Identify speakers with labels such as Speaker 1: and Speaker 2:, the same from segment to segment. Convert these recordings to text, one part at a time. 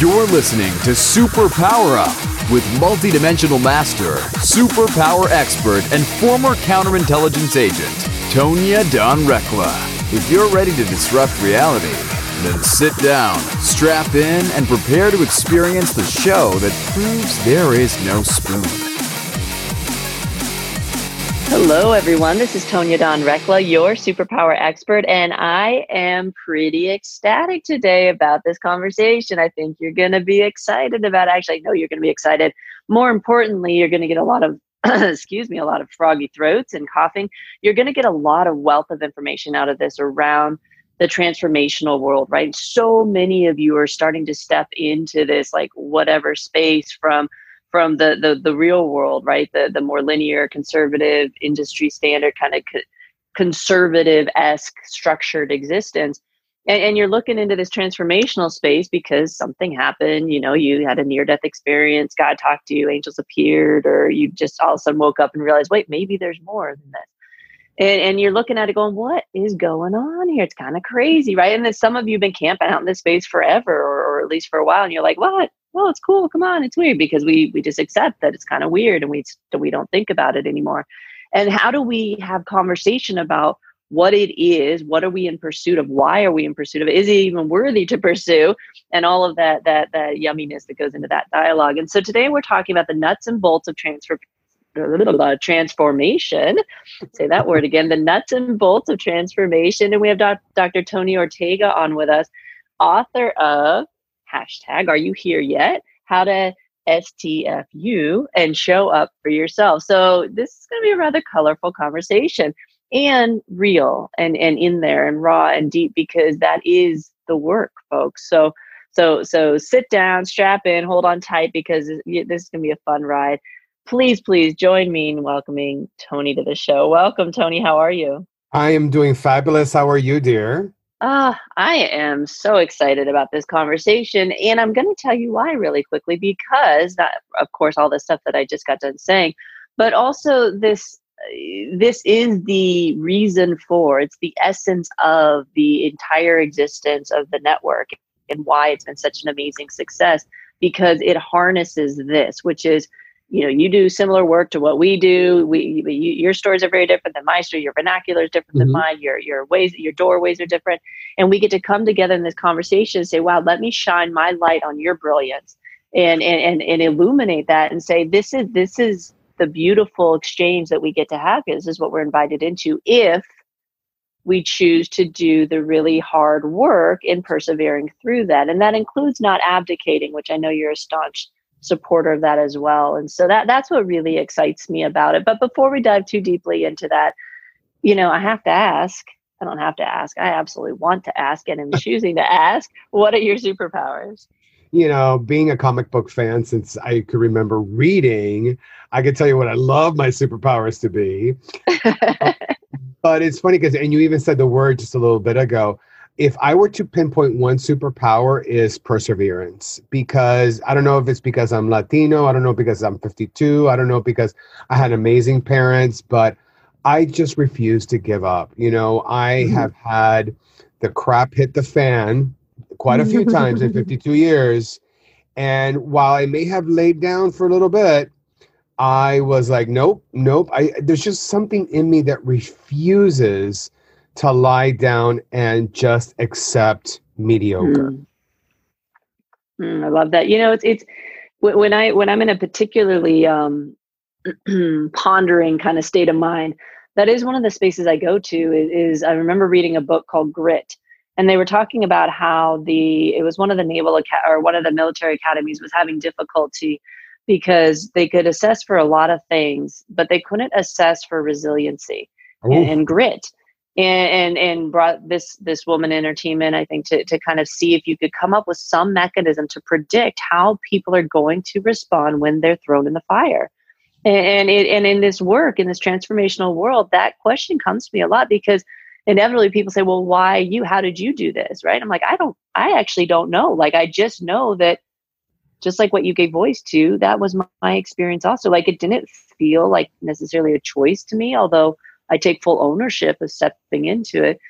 Speaker 1: You're listening to Super Power Up with multidimensional master, superpower expert, and former counterintelligence agent, Tonya Dawn Recla. If you're ready to disrupt reality, then sit down, strap in, and prepare to experience the show that proves there is no spoon.
Speaker 2: Hello, everyone. This is Tonya Dawn Recla, your superpower expert, and I am pretty ecstatic today about this conversation. I think you're going to be excited about. Actually, I know you're going to be excited. More importantly, you're going to get a lot of, excuse me, a lot of froggy throats and coughing. You're going to get a lot of wealth of information out of this around the transformational world, right? So many of you are starting to step into this, like whatever space from from the the, the real world, right? The the more linear, conservative, industry standard kind of co- conservative esque structured existence. And, and, you're looking into this transformational space because something happened. You know, you had a near death experience, God talked to you, angels appeared, or you just all of a sudden woke up and realized, wait, maybe there's more than this. And, and you're looking at it going, what is going on here? It's kind of crazy, right? And then some of you have been camping out in this space forever, or, or at least for a while, and you're like, what? well, it's cool. Come on, it's weird because we we just accept that it's kind of weird and we we don't think about it anymore. And how do we have conversation about what it is? What are we in pursuit of? Why are we in pursuit of it? Is it even worthy to pursue? And all of that that that yumminess that goes into that dialogue. And so today we're talking about the nuts and bolts of transfer transformation. Say that word again. The nuts and bolts of transformation. And we have Dr. Tony Ortega on with us, author of hashtag are you here yet how to stfu and show up for yourself so this is going to be a rather colorful conversation and real and and in there and raw and deep because that is the work folks so so so sit down strap in hold on tight because this is going to be a fun ride please please join me in welcoming tony to the show welcome tony how are you
Speaker 3: i am doing fabulous how are you dear
Speaker 2: uh, I am so excited about this conversation. And I'm going to tell you why really quickly because, that, of course, all the stuff that I just got done saying, but also this. This is the reason for it's the essence of the entire existence of the network and why it's been such an amazing success because it harnesses this, which is you know you do similar work to what we do. We you, your stories are very different than my story. Your vernacular is different mm-hmm. than mine. Your your ways your doorways are different. And we get to come together in this conversation and say wow let me shine my light on your brilliance and and and, and illuminate that and say this is this is the beautiful exchange that we get to have. This is what we're invited into if we choose to do the really hard work in persevering through that. And that includes not abdicating which i know you're a staunch supporter of that as well. And so that that's what really excites me about it. But before we dive too deeply into that, you know, I have to ask. I don't have to ask. I absolutely want to ask and I'm choosing to ask. What are your superpowers?
Speaker 3: You know, being a comic book fan since I could remember reading, I could tell you what I love my superpowers to be. but it's funny because, and you even said the word just a little bit ago if I were to pinpoint one superpower is perseverance because I don't know if it's because I'm Latino, I don't know because I'm 52, I don't know because I had amazing parents, but I just refuse to give up. You know, I mm-hmm. have had the crap hit the fan quite a few times in 52 years. And while I may have laid down for a little bit, I was like, nope, nope. I there's just something in me that refuses to lie down and just accept mediocre. Mm.
Speaker 2: Mm, I love that. You know, it's it's when I when I'm in a particularly um, pondering kind of state of mind, that is one of the spaces I go to. Is, is, I remember reading a book called Grit, and they were talking about how the it was one of the naval or one of the military academies was having difficulty because they could assess for a lot of things, but they couldn't assess for resiliency and, and grit and, and and brought this this woman in her team in i think to, to kind of see if you could come up with some mechanism to predict how people are going to respond when they're thrown in the fire. And it, and in this work in this transformational world that question comes to me a lot because inevitably people say well why you? How did you do this? Right? I'm like i don't i actually don't know. Like i just know that just like what you gave voice to that was my, my experience also. Like it didn't feel like necessarily a choice to me although I take full ownership of stepping into it.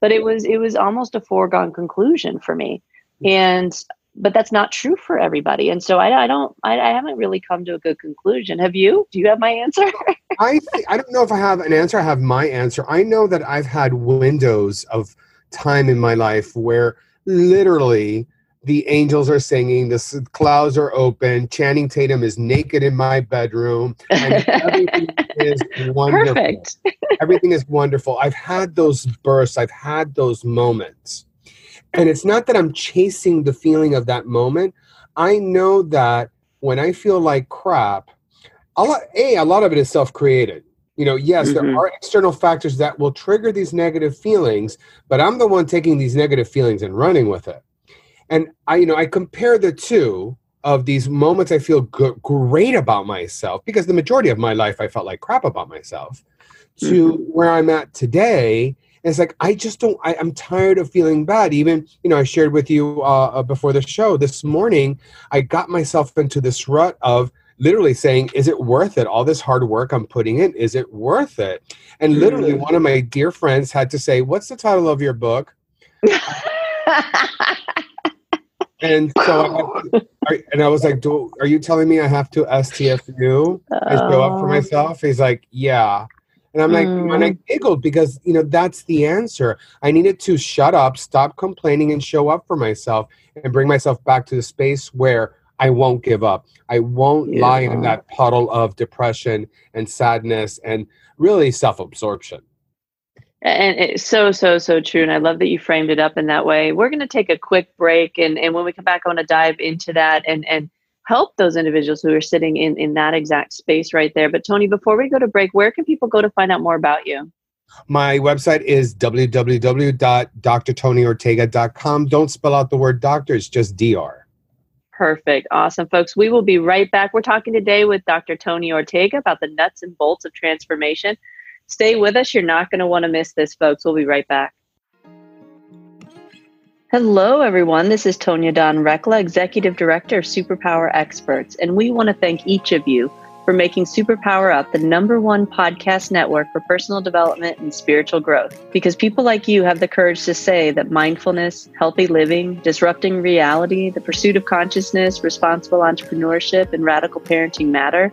Speaker 2: But it was it was almost a foregone conclusion for me. Mm-hmm. And but that's not true for everybody. And so I, I don't, I, I, haven't really come to a good conclusion. Have you? Do you have my answer?
Speaker 3: I, th- I don't know if I have an answer. I have my answer. I know that I've had windows of time in my life where literally the angels are singing, the clouds are open, Channing Tatum is naked in my bedroom, and everything is wonderful. Perfect. everything is wonderful. I've had those bursts, I've had those moments. And it's not that I'm chasing the feeling of that moment. I know that when I feel like crap, a lot, a, a lot of it is self-created. You know, yes, mm-hmm. there are external factors that will trigger these negative feelings, but I'm the one taking these negative feelings and running with it. And I, you know, I compare the two of these moments I feel g- great about myself because the majority of my life I felt like crap about myself to mm-hmm. where I'm at today and it's like I just don't. I, am tired of feeling bad. Even you know, I shared with you uh, uh, before the show this morning. I got myself into this rut of literally saying, "Is it worth it? All this hard work I'm putting in, is it worth it?" And literally, mm. one of my dear friends had to say, "What's the title of your book?" and so, I, and I was like, Do, "Are you telling me I have to STFU and show up for myself?" He's like, "Yeah." And I'm like, mm. and I giggled because, you know, that's the answer. I needed to shut up, stop complaining, and show up for myself and bring myself back to the space where I won't give up. I won't yeah. lie in that puddle of depression and sadness and really self absorption.
Speaker 2: And it's so, so, so true. And I love that you framed it up in that way. We're going to take a quick break. And, and when we come back, I want to dive into that and, and help those individuals who are sitting in, in that exact space right there. But Tony, before we go to break, where can people go to find out more about you?
Speaker 3: My website is www.drtonyortega.com. Don't spell out the word doctor, it's just DR.
Speaker 2: Perfect. Awesome, folks. We will be right back. We're talking today with Dr. Tony Ortega about the nuts and bolts of transformation. Stay with us. You're not going to want to miss this, folks. We'll be right back. Hello, everyone. This is Tonya Dawn Recla, Executive Director of Superpower Experts, and we want to thank each of you for making Superpower Up the number one podcast network for personal development and spiritual growth. Because people like you have the courage to say that mindfulness, healthy living, disrupting reality, the pursuit of consciousness, responsible entrepreneurship, and radical parenting matter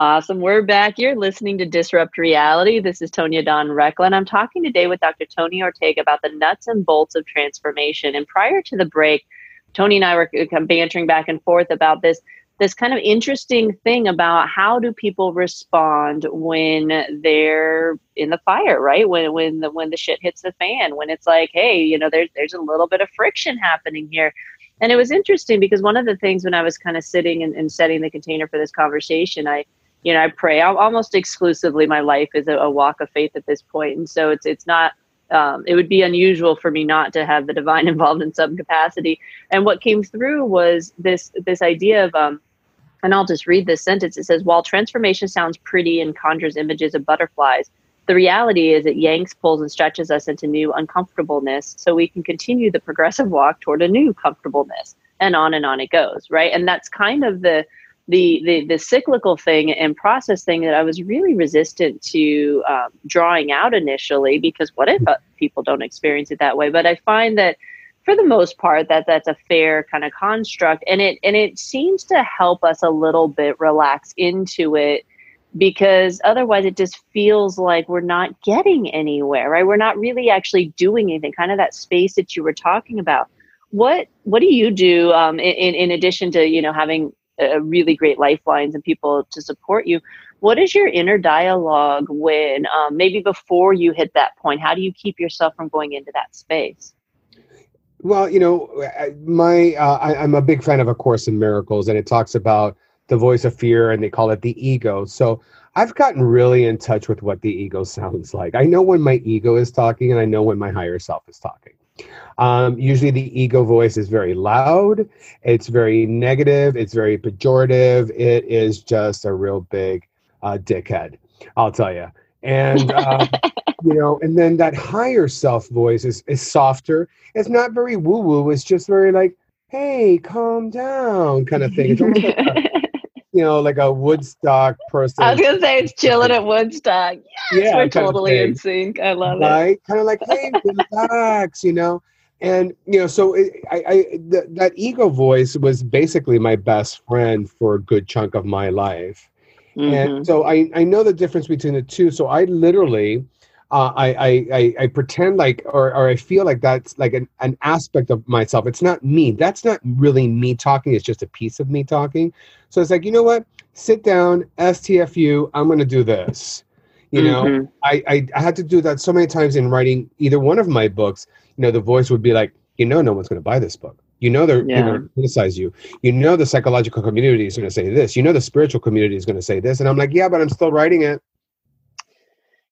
Speaker 2: Awesome. We're back. You're listening to Disrupt Reality. This is Tonya Dawn Recla, and I'm talking today with Dr. Tony Ortega about the nuts and bolts of transformation. And prior to the break, Tony and I were bantering back and forth about this this kind of interesting thing about how do people respond when they're in the fire, right? When when the when the shit hits the fan, when it's like, hey, you know, there's there's a little bit of friction happening here. And it was interesting because one of the things when I was kind of sitting and, and setting the container for this conversation, I you know, I pray almost exclusively. My life is a, a walk of faith at this point, and so it's it's not. Um, it would be unusual for me not to have the divine involved in some capacity. And what came through was this this idea of um, and I'll just read this sentence. It says, "While transformation sounds pretty and conjures images of butterflies." The reality is it yanks, pulls, and stretches us into new uncomfortableness so we can continue the progressive walk toward a new comfortableness. And on and on it goes, right? And that's kind of the the, the the cyclical thing and process thing that I was really resistant to um, drawing out initially because what if uh, people don't experience it that way? But I find that for the most part that that's a fair kind of construct and it and it seems to help us a little bit relax into it because otherwise it just feels like we're not getting anywhere right we're not really actually doing anything kind of that space that you were talking about what what do you do um, in, in addition to you know having really great lifelines and people to support you. What is your inner dialogue when um, maybe before you hit that point? How do you keep yourself from going into that space?
Speaker 3: Well, you know, my uh, I, I'm a big fan of A Course in Miracles, and it talks about the voice of fear, and they call it the ego. So I've gotten really in touch with what the ego sounds like. I know when my ego is talking, and I know when my higher self is talking. Um, usually, the ego voice is very loud, it's very negative, it's very pejorative. It is just a real big uh, dickhead, I'll tell you. And, um, you know, and then that higher self voice is, is softer. It's not very woo woo, it's just very like, hey, calm down kind of thing. It's almost like a, you know, like a Woodstock person.
Speaker 2: I was gonna say it's chilling at Woodstock. Yes, yeah, we're totally in sync. I love
Speaker 3: right? it. Right? Kind of like, hey, relax, you know. And you know, so it, I, I th- that ego voice was basically my best friend for a good chunk of my life. Mm-hmm. And so I, I know the difference between the two. So I literally uh, I, I, I pretend like or, or I feel like that's like an, an aspect of myself. It's not me. That's not really me talking. It's just a piece of me talking. So it's like, you know what? Sit down, STFU, I'm gonna do this. You know, mm-hmm. I, I, I had to do that so many times in writing either one of my books. You know, the voice would be like, you know, no one's gonna buy this book. You know they're yeah. going to criticize you. You know the psychological community is going to say this. You know the spiritual community is going to say this. And I'm like, yeah, but I'm still writing it.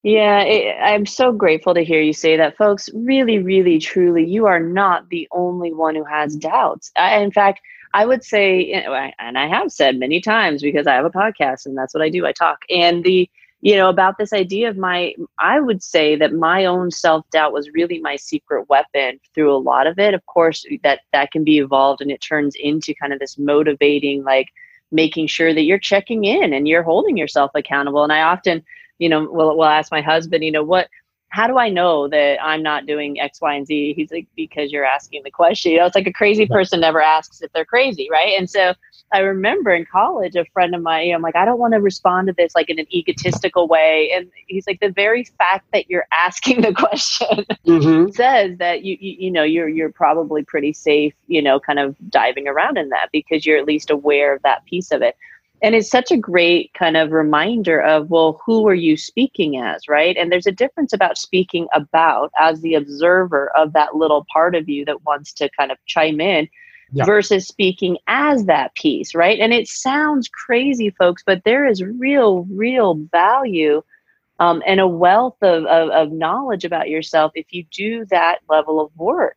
Speaker 2: Yeah, it, I'm so grateful to hear you say that, folks. Really, really, truly, you are not the only one who has doubts. I, in fact, I would say, and I have said many times because I have a podcast and that's what I do. I talk. And the, you know, about this idea of my, I would say that my own self doubt was really my secret weapon through a lot of it. Of course, that that can be evolved and it turns into kind of this motivating, like making sure that you're checking in and you're holding yourself accountable. And I often, you know, we'll, we'll ask my husband, you know, what how do I know that I'm not doing X, Y, and Z? He's like, because you're asking the question. You know, it's like a crazy person never asks if they're crazy, right? And so I remember in college, a friend of mine, you know, I'm like, I don't want to respond to this like in an egotistical way. And he's like, the very fact that you're asking the question mm-hmm. says that you, you, you know, you're you're probably pretty safe, you know, kind of diving around in that because you're at least aware of that piece of it and it's such a great kind of reminder of well who are you speaking as right? And there's a difference about speaking about as the observer of that little part of you that wants to kind of chime in yeah. versus speaking as that piece right? And it sounds crazy folks but there is real real value um, and a wealth of, of, of knowledge about yourself if you do that level of work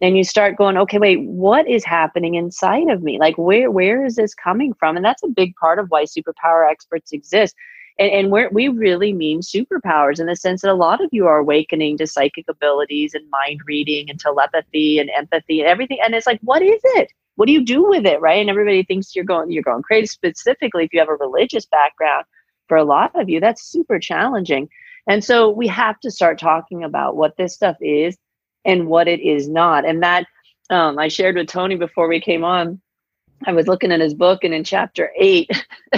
Speaker 2: and you start going okay wait what is happening inside of me? Like where where is this coming from? And that's a big part of why superpower experts exist. And, and we we really mean superpowers in the sense that a lot of you are awakening to psychic abilities and mind reading and telepathy and empathy and everything. And it's like what is it? What do you do with it right? And everybody thinks you're going you're going crazy. Specifically if you have a religious background for a lot of you that's super challenging. And so we have to start talking about what this stuff is and what it is not. And that um, I shared with Tony before we came on. I was looking at his book, and in chapter eight,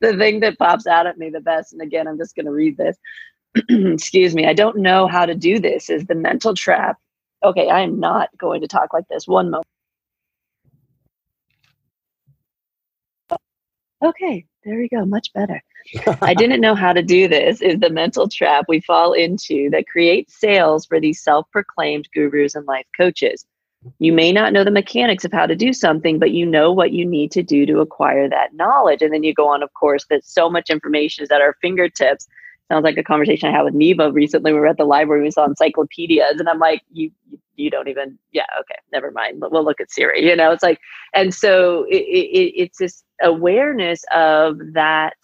Speaker 2: the thing that pops out at me the best, and again, I'm just going to read this. Excuse me, I don't know how to do this, is the mental trap. Okay, I am not going to talk like this. One moment. Okay, there we go. Much better. I didn't know how to do this is the mental trap we fall into that creates sales for these self proclaimed gurus and life coaches. You may not know the mechanics of how to do something, but you know what you need to do to acquire that knowledge. And then you go on, of course, that so much information is at our fingertips. Sounds like a conversation I had with Neva recently. We were at the library, we saw encyclopedias, and I'm like, you, you don't even, yeah, okay, never mind. We'll look at Siri. You know, it's like, and so it, it, it's this awareness of that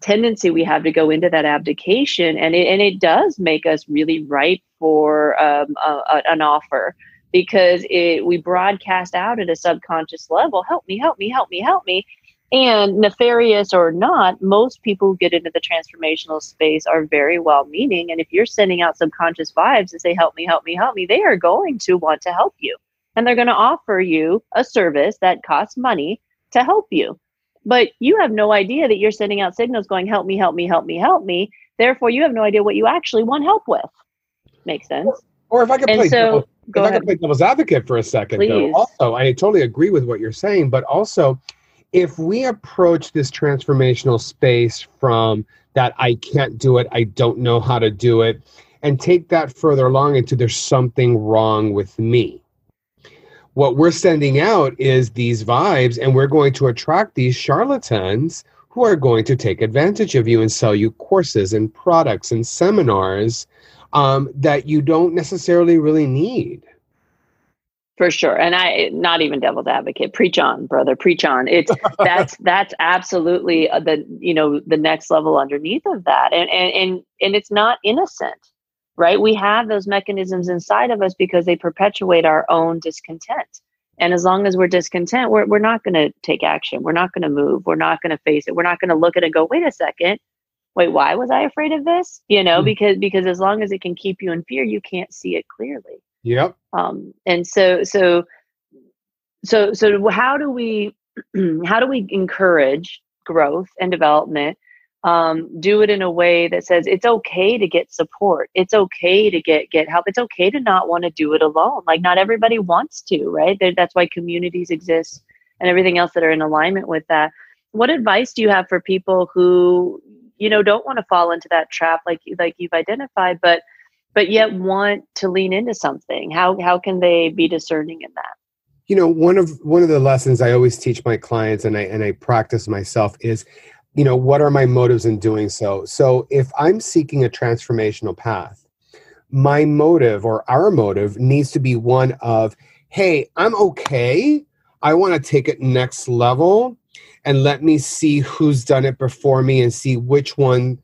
Speaker 2: tendency we have to go into that abdication and it, and it does make us really ripe for um, a, a, an offer because it, we broadcast out at a subconscious level help me help me help me help me and nefarious or not most people who get into the transformational space are very well meaning and if you're sending out subconscious vibes to say help me help me help me they are going to want to help you and they're going to offer you a service that costs money to help you but you have no idea that you're sending out signals going, help me, help me, help me, help me. Therefore, you have no idea what you actually want help with. Makes sense.
Speaker 3: Or, or if I could play, so, devil, if ahead. I could play devil's advocate for a second, Please. though, also, I totally agree with what you're saying, but also, if we approach this transformational space from that I can't do it, I don't know how to do it, and take that further along into there's something wrong with me what we're sending out is these vibes, and we're going to attract these charlatans who are going to take advantage of you and sell you courses and products and seminars um, that you don't necessarily really need.
Speaker 2: For sure. And i not even devil's advocate preach on brother preach on. It's that's that's absolutely uh, the you know the next level underneath of that. And and and, and it's not innocent right? We have those mechanisms inside of us because they perpetuate our own discontent. And as long as we're discontent we're, we're not going to take action. We're not going to move. We're not going to face it. We're not going to look at it and go wait a second. Wait why was i afraid of this? You know mm-hmm. because because as long as it can keep you in fear you can't see it clearly
Speaker 3: Yep.
Speaker 2: Um, and so, so, so, so, how do we, how do we encourage growth and development? Um, do it in a way that says it's okay to get support. It's okay to get get help. It's okay to not want to do it alone. Like not everybody wants to, right? That's why communities exist and everything else that are in alignment with that. What advice do you have for people who you know don't want to fall into that trap like like you've identified, but but yet want to lean into something. How how can they be discerning in that?
Speaker 3: You know one of one of the lessons i always teach my clients and i and i practice myself is you know what are my motives in doing so? So if i'm seeking a transformational path my motive or our motive needs to be one of hey i'm okay. I want to take it next level and let me see who's done it before me and see which one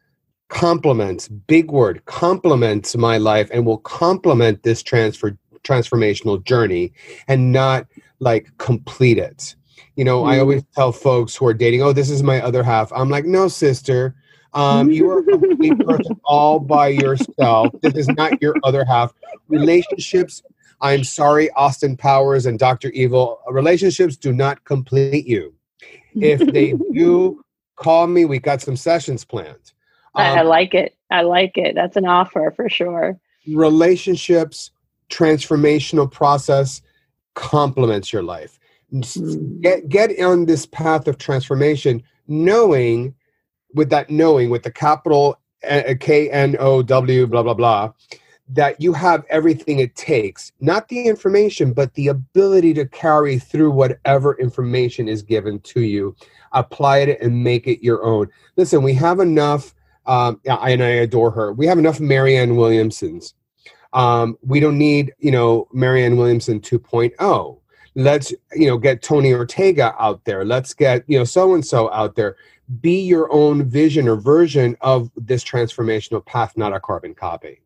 Speaker 3: complements big word complements my life and will complement this transfer transformational journey and not like complete it. You know mm. i always tell folks who are dating oh this is my other half. I'm like no sister. Um, you are a complete person all by yourself. This is not your other half. Relationships i'm sorry austin powers and dr evil relationships do not complete you. If they do call me we got some sessions planned
Speaker 2: um, I, like it. I like it. That's an offer for sure.
Speaker 3: Relationships, transformational process complements your life. Mm. Get get on this path of transformation, knowing with that knowing with the capital K N O W blah blah blah that you have everything it takes, not the information, but the ability to carry through whatever information is given to you, apply it and make it your own. Listen, we have enough um, and I adore her. We have enough Marianne Williamsons. Um, we don't need, you know, Marianne Williamson 2.0. Let's, you know, get Tony Ortega out there. Let's get, you know, so and so out there. Be your own vision or version of this transformational path, not a carbon copy.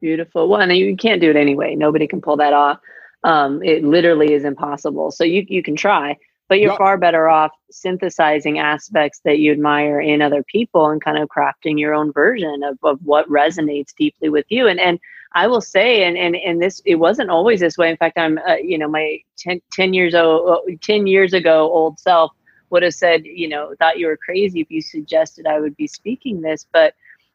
Speaker 2: Beautiful. Well, and you can't do it anyway. Nobody can pull that off. Um, it literally is impossible. So you you can try, but you're yep. far better off synthesizing aspects that you admire in other people and kind of crafting your own version of, of what resonates deeply with you. And and i will say and and, and this it wasn't always this way. In fact i'm uh, you know my 10, 10 years old uh, 10 years ago old self would have said you know thought you were crazy if you suggested i would be speaking this. But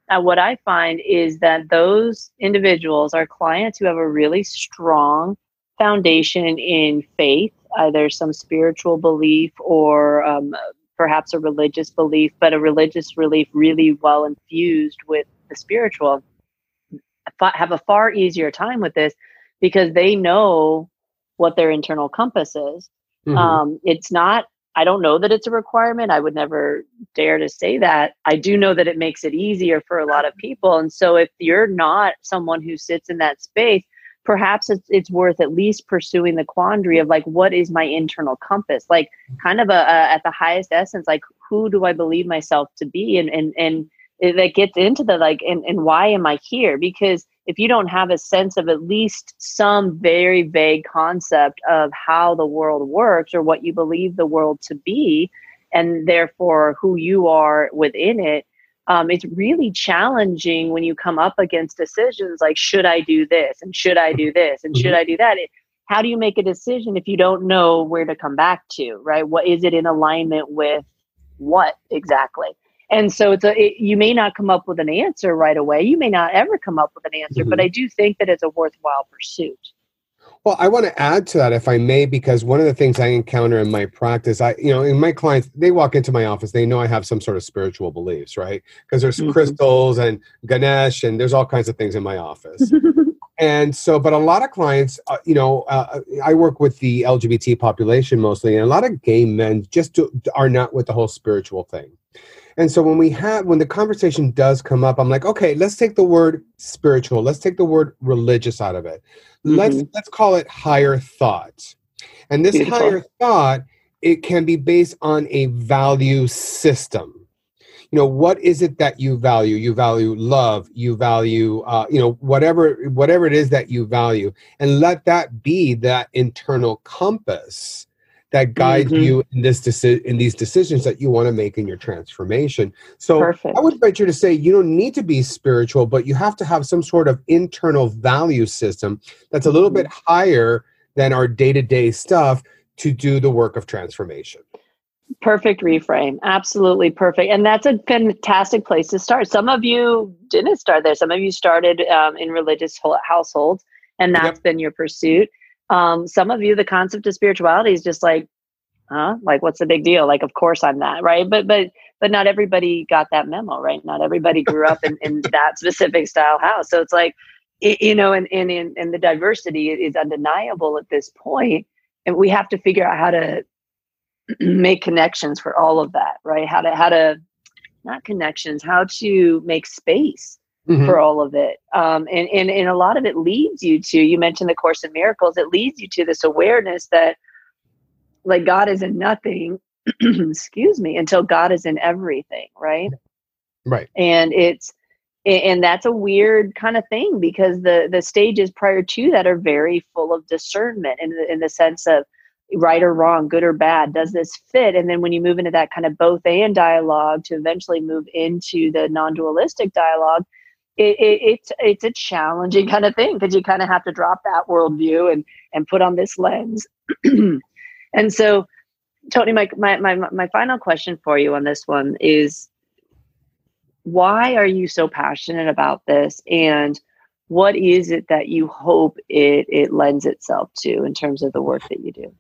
Speaker 2: uh, what i find is that those individuals are clients who have a really strong foundation in faith either some spiritual belief or um, perhaps a religious belief, but a religious belief really well infused with the spiritual, have a far easier time with this because they know what their internal compass is. Mm-hmm. Um, it's not, I don't know that it's a requirement. I would never dare to say that. I do know that it makes it easier for a lot of people. And so if you're not someone who sits in that space, perhaps it's, it's worth at least pursuing the quandary of like what is my internal compass? Like mm-hmm. kind of a, a at the highest essence like who do i believe myself to be? And and and that gets into the like and, and why am i here? Because if you don't have a sense of at least some very vague concept of how the world works or what you believe the world to be and therefore who you are within it um, it's really challenging when you come up against decisions like should i do this? And should i do this? And mm-hmm. should i do that? It, how do you make a decision if you don't know where to come back to right? What is it in alignment with what exactly? And so it's a it, you may not come up with an answer right away. You may not ever come up with an answer mm-hmm. but i do think that it's a worthwhile pursuit
Speaker 3: well, I want to add to that, if I may, because one of the things I encounter in my practice, I, you know, in my clients, they walk into my office, they know I have some sort of spiritual beliefs, right? Because there's mm-hmm. crystals and Ganesh, and there's all kinds of things in my office. and so, but a lot of clients, uh, you know, uh, I work with the LGBT population mostly, and a lot of gay men just do, are not with the whole spiritual thing. And so when we have when the conversation does come up, I'm like, okay, let's take the word spiritual, let's take the word religious out of it. Mm-hmm. Let's let's call it higher thought. And this Beautiful. higher thought, it can be based on a value system you know what is it that you value you value love you value uh, you know whatever whatever it is that you value and let that be that internal compass that guides mm-hmm. you in this deci- in these decisions that you want to make in your transformation. So Perfect. I would venture to say you don't need to be spiritual, but you have to have some sort of internal value system that's a little mm-hmm. bit higher than our day-to-day stuff to do the work of transformation.
Speaker 2: Perfect reframe. Absolutely perfect. And that's a fantastic place to start. Some of you didn't start there. Some of you started um, in religious households, and that's yep. been your pursuit. Um, some of you, the concept of spirituality is just like, huh? Like, what's the big deal? Like, of course I'm that, right? But, but, but not everybody got that memo, right? Not everybody grew up in, in that specific style house. So it's like, it, you know, and, and, and the diversity is undeniable at this point, And we have to figure out how to make connections for all of that, right? How to, how to, not connections, how to make space mm-hmm. for all of it. Um, and, and, and a lot of it leads you to, you mentioned the Course in Miracles, it leads you to this awareness that like God is in nothing, excuse me, until God is in everything, right?
Speaker 3: Right.
Speaker 2: And it's, and that's a weird kind of thing because the the stages prior to that are very full of discernment in the, in the sense of right or wrong good or bad does this fit and then when you move into that kind of both and dialogue to eventually move into the non-dualistic dialogue it, it, it's it's a challenging kind of thing because you kind of have to drop that worldview and and put on this lens. and so, Tony, my, my my my final question for you on this one is, why are you so passionate about this, and what is it that you hope it it lends itself to in terms of the work that you do?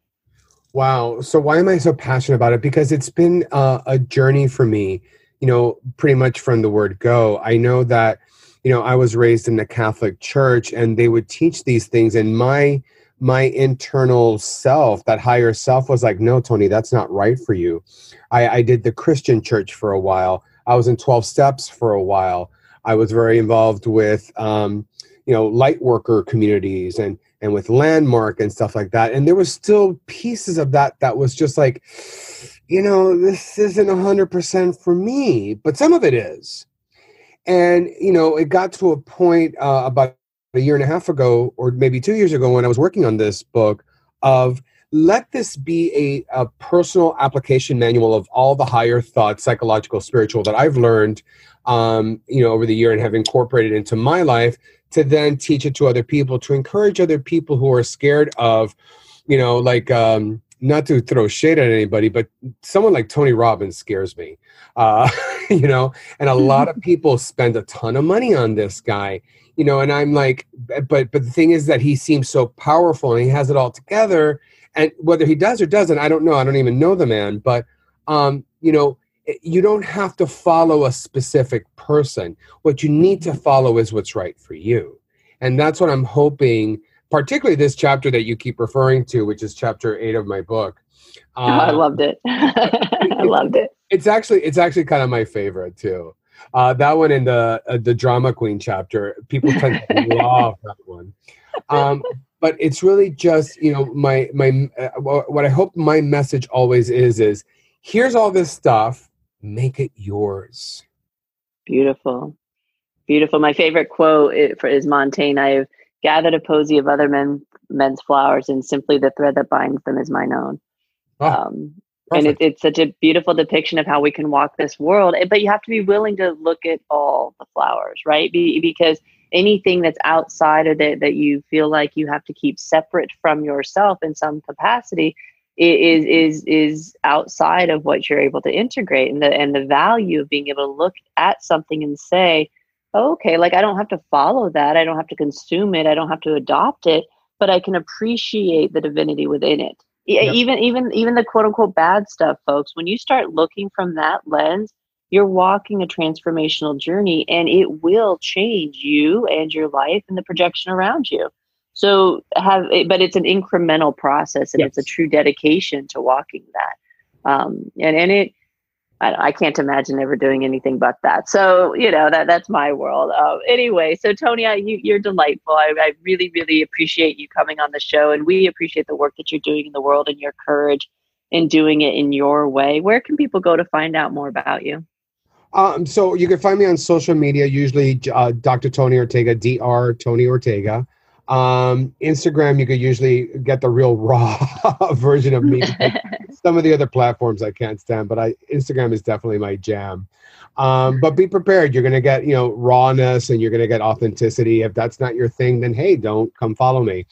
Speaker 3: Wow. So why am I so passionate about it? Because it's been uh, a journey for me. You know, pretty much from the word go. I know that you know i was raised in the catholic church and they would teach these things and my my internal self that higher self was like no tony that's not right for you. I i did the christian church for a while. I was in 12 steps for a while. I was very involved with um you know light worker communities and and with landmark and stuff like that and there was still pieces of that that was just like you know this isn't 100% for me but some of it is and, you know, it got to a point uh, about a year and a half ago, or maybe two years ago, when I was working on this book, of let this be a, a personal application manual of all the higher thought, psychological, spiritual that I've learned, um, you know, over the year and have incorporated into my life to then teach it to other people, to encourage other people who are scared of, you know, like, um, not to throw shade at anybody, but someone like Tony Robbins scares me. Uh, you know, and a lot of people spend a ton of money on this guy, you know, and I'm like, but but the thing is that he seems so powerful and he has it all together. And whether he does or doesn't, I don't know. I don't even know the man, but um, you know, you don't have to follow a specific person. What you need to follow is what's right for you. And that's what I'm hoping, particularly this chapter that you keep referring to, which is chapter eight of my book.
Speaker 2: Um, oh, I loved it. I loved it.
Speaker 3: It's actually it's actually kind of my favorite too. Uh, that one in the uh, the drama queen chapter, people tend to love that one. Um, but it's really just you know my my uh, what I hope my message always is is here's all this stuff, make it yours.
Speaker 2: Beautiful, beautiful. My favorite quote for is Montaigne. I've gathered a posy of other men men's flowers, and simply the thread that binds them is mine own. Oh. Um, and it, it's such a beautiful depiction of how we can walk this world but you have to be willing to look at all the flowers right be, because anything that's outside of it that you feel like you have to keep separate from yourself in some capacity is is is outside of what you're able to integrate and the and the value of being able to look at something and say okay like i don't have to follow that i don't have to consume it i don't have to adopt it but i can appreciate the divinity within it Yep. Even even even the quote unquote bad stuff, folks. When you start looking from that lens, you're walking a transformational journey, and it will change you and your life and the projection around you. So have, but it's an incremental process, and yes. it's a true dedication to walking that. Um, and and it I, I, can't imagine ever doing anything but that. So you know that that's my world. Uh, anyway, so Tonya, you, you're delightful. I, I really really appreciate you coming on the show, and we appreciate the work that you're doing in the world and your courage in doing it in your way. Where can people go to find out more about you?
Speaker 3: Um, so you can find me on social media, usually uh, Dr. Tony Ortega, Dr. Tony Ortega. Um, Instagram, you could usually get the real raw version of me. Some of the other platforms I can't stand, but I Instagram is definitely my jam. Um, but be prepared. You're going to get, you know, rawness and you're going to get authenticity. If that's not your thing, then hey, don't come follow me.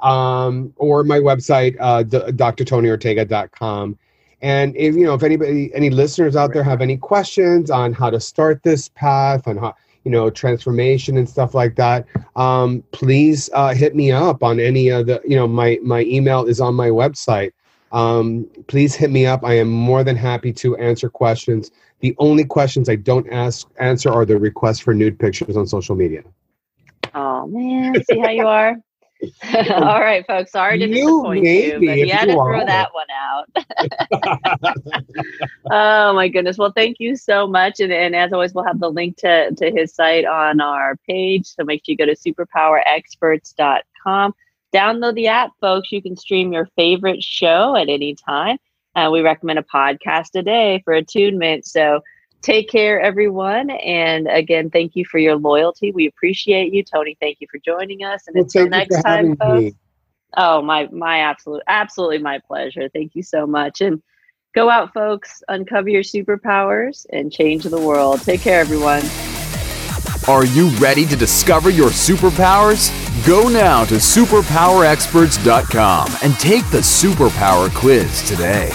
Speaker 3: Um, or my website, uh, drtonyortega.com. And if you know, if anybody, any listeners out there have any questions on how to start this path, on how you know transformation and stuff like that, um, please uh, hit me up on any of the. You know, my my email is on my website. Um, please hit me up. I am more than happy to answer questions. The only questions I don't ask answer are the requests for nude pictures on social media.
Speaker 2: Oh man, see how you are. All right, folks. Sorry to disappoint you, but you had to throw that one out. oh my goodness. Well, thank you so much. And, and as always, we'll have the link to, to his site on our page. So make sure you go to superpowerexperts.com. Download the app, folks. You can stream your favorite show at any time. Uh, we recommend a podcast a day for attunement. So take care, everyone. And again, thank you for your loyalty. We appreciate you. Tony, thank you for joining us. And well, until next time, folks. Me. Oh, my my absolute absolutely my pleasure. Thank you so much. And go out, folks, uncover your superpowers and change the world. Take care, everyone.
Speaker 1: Are you ready to discover your superpowers? Go now to superpowerexperts.com and take the superpower quiz today.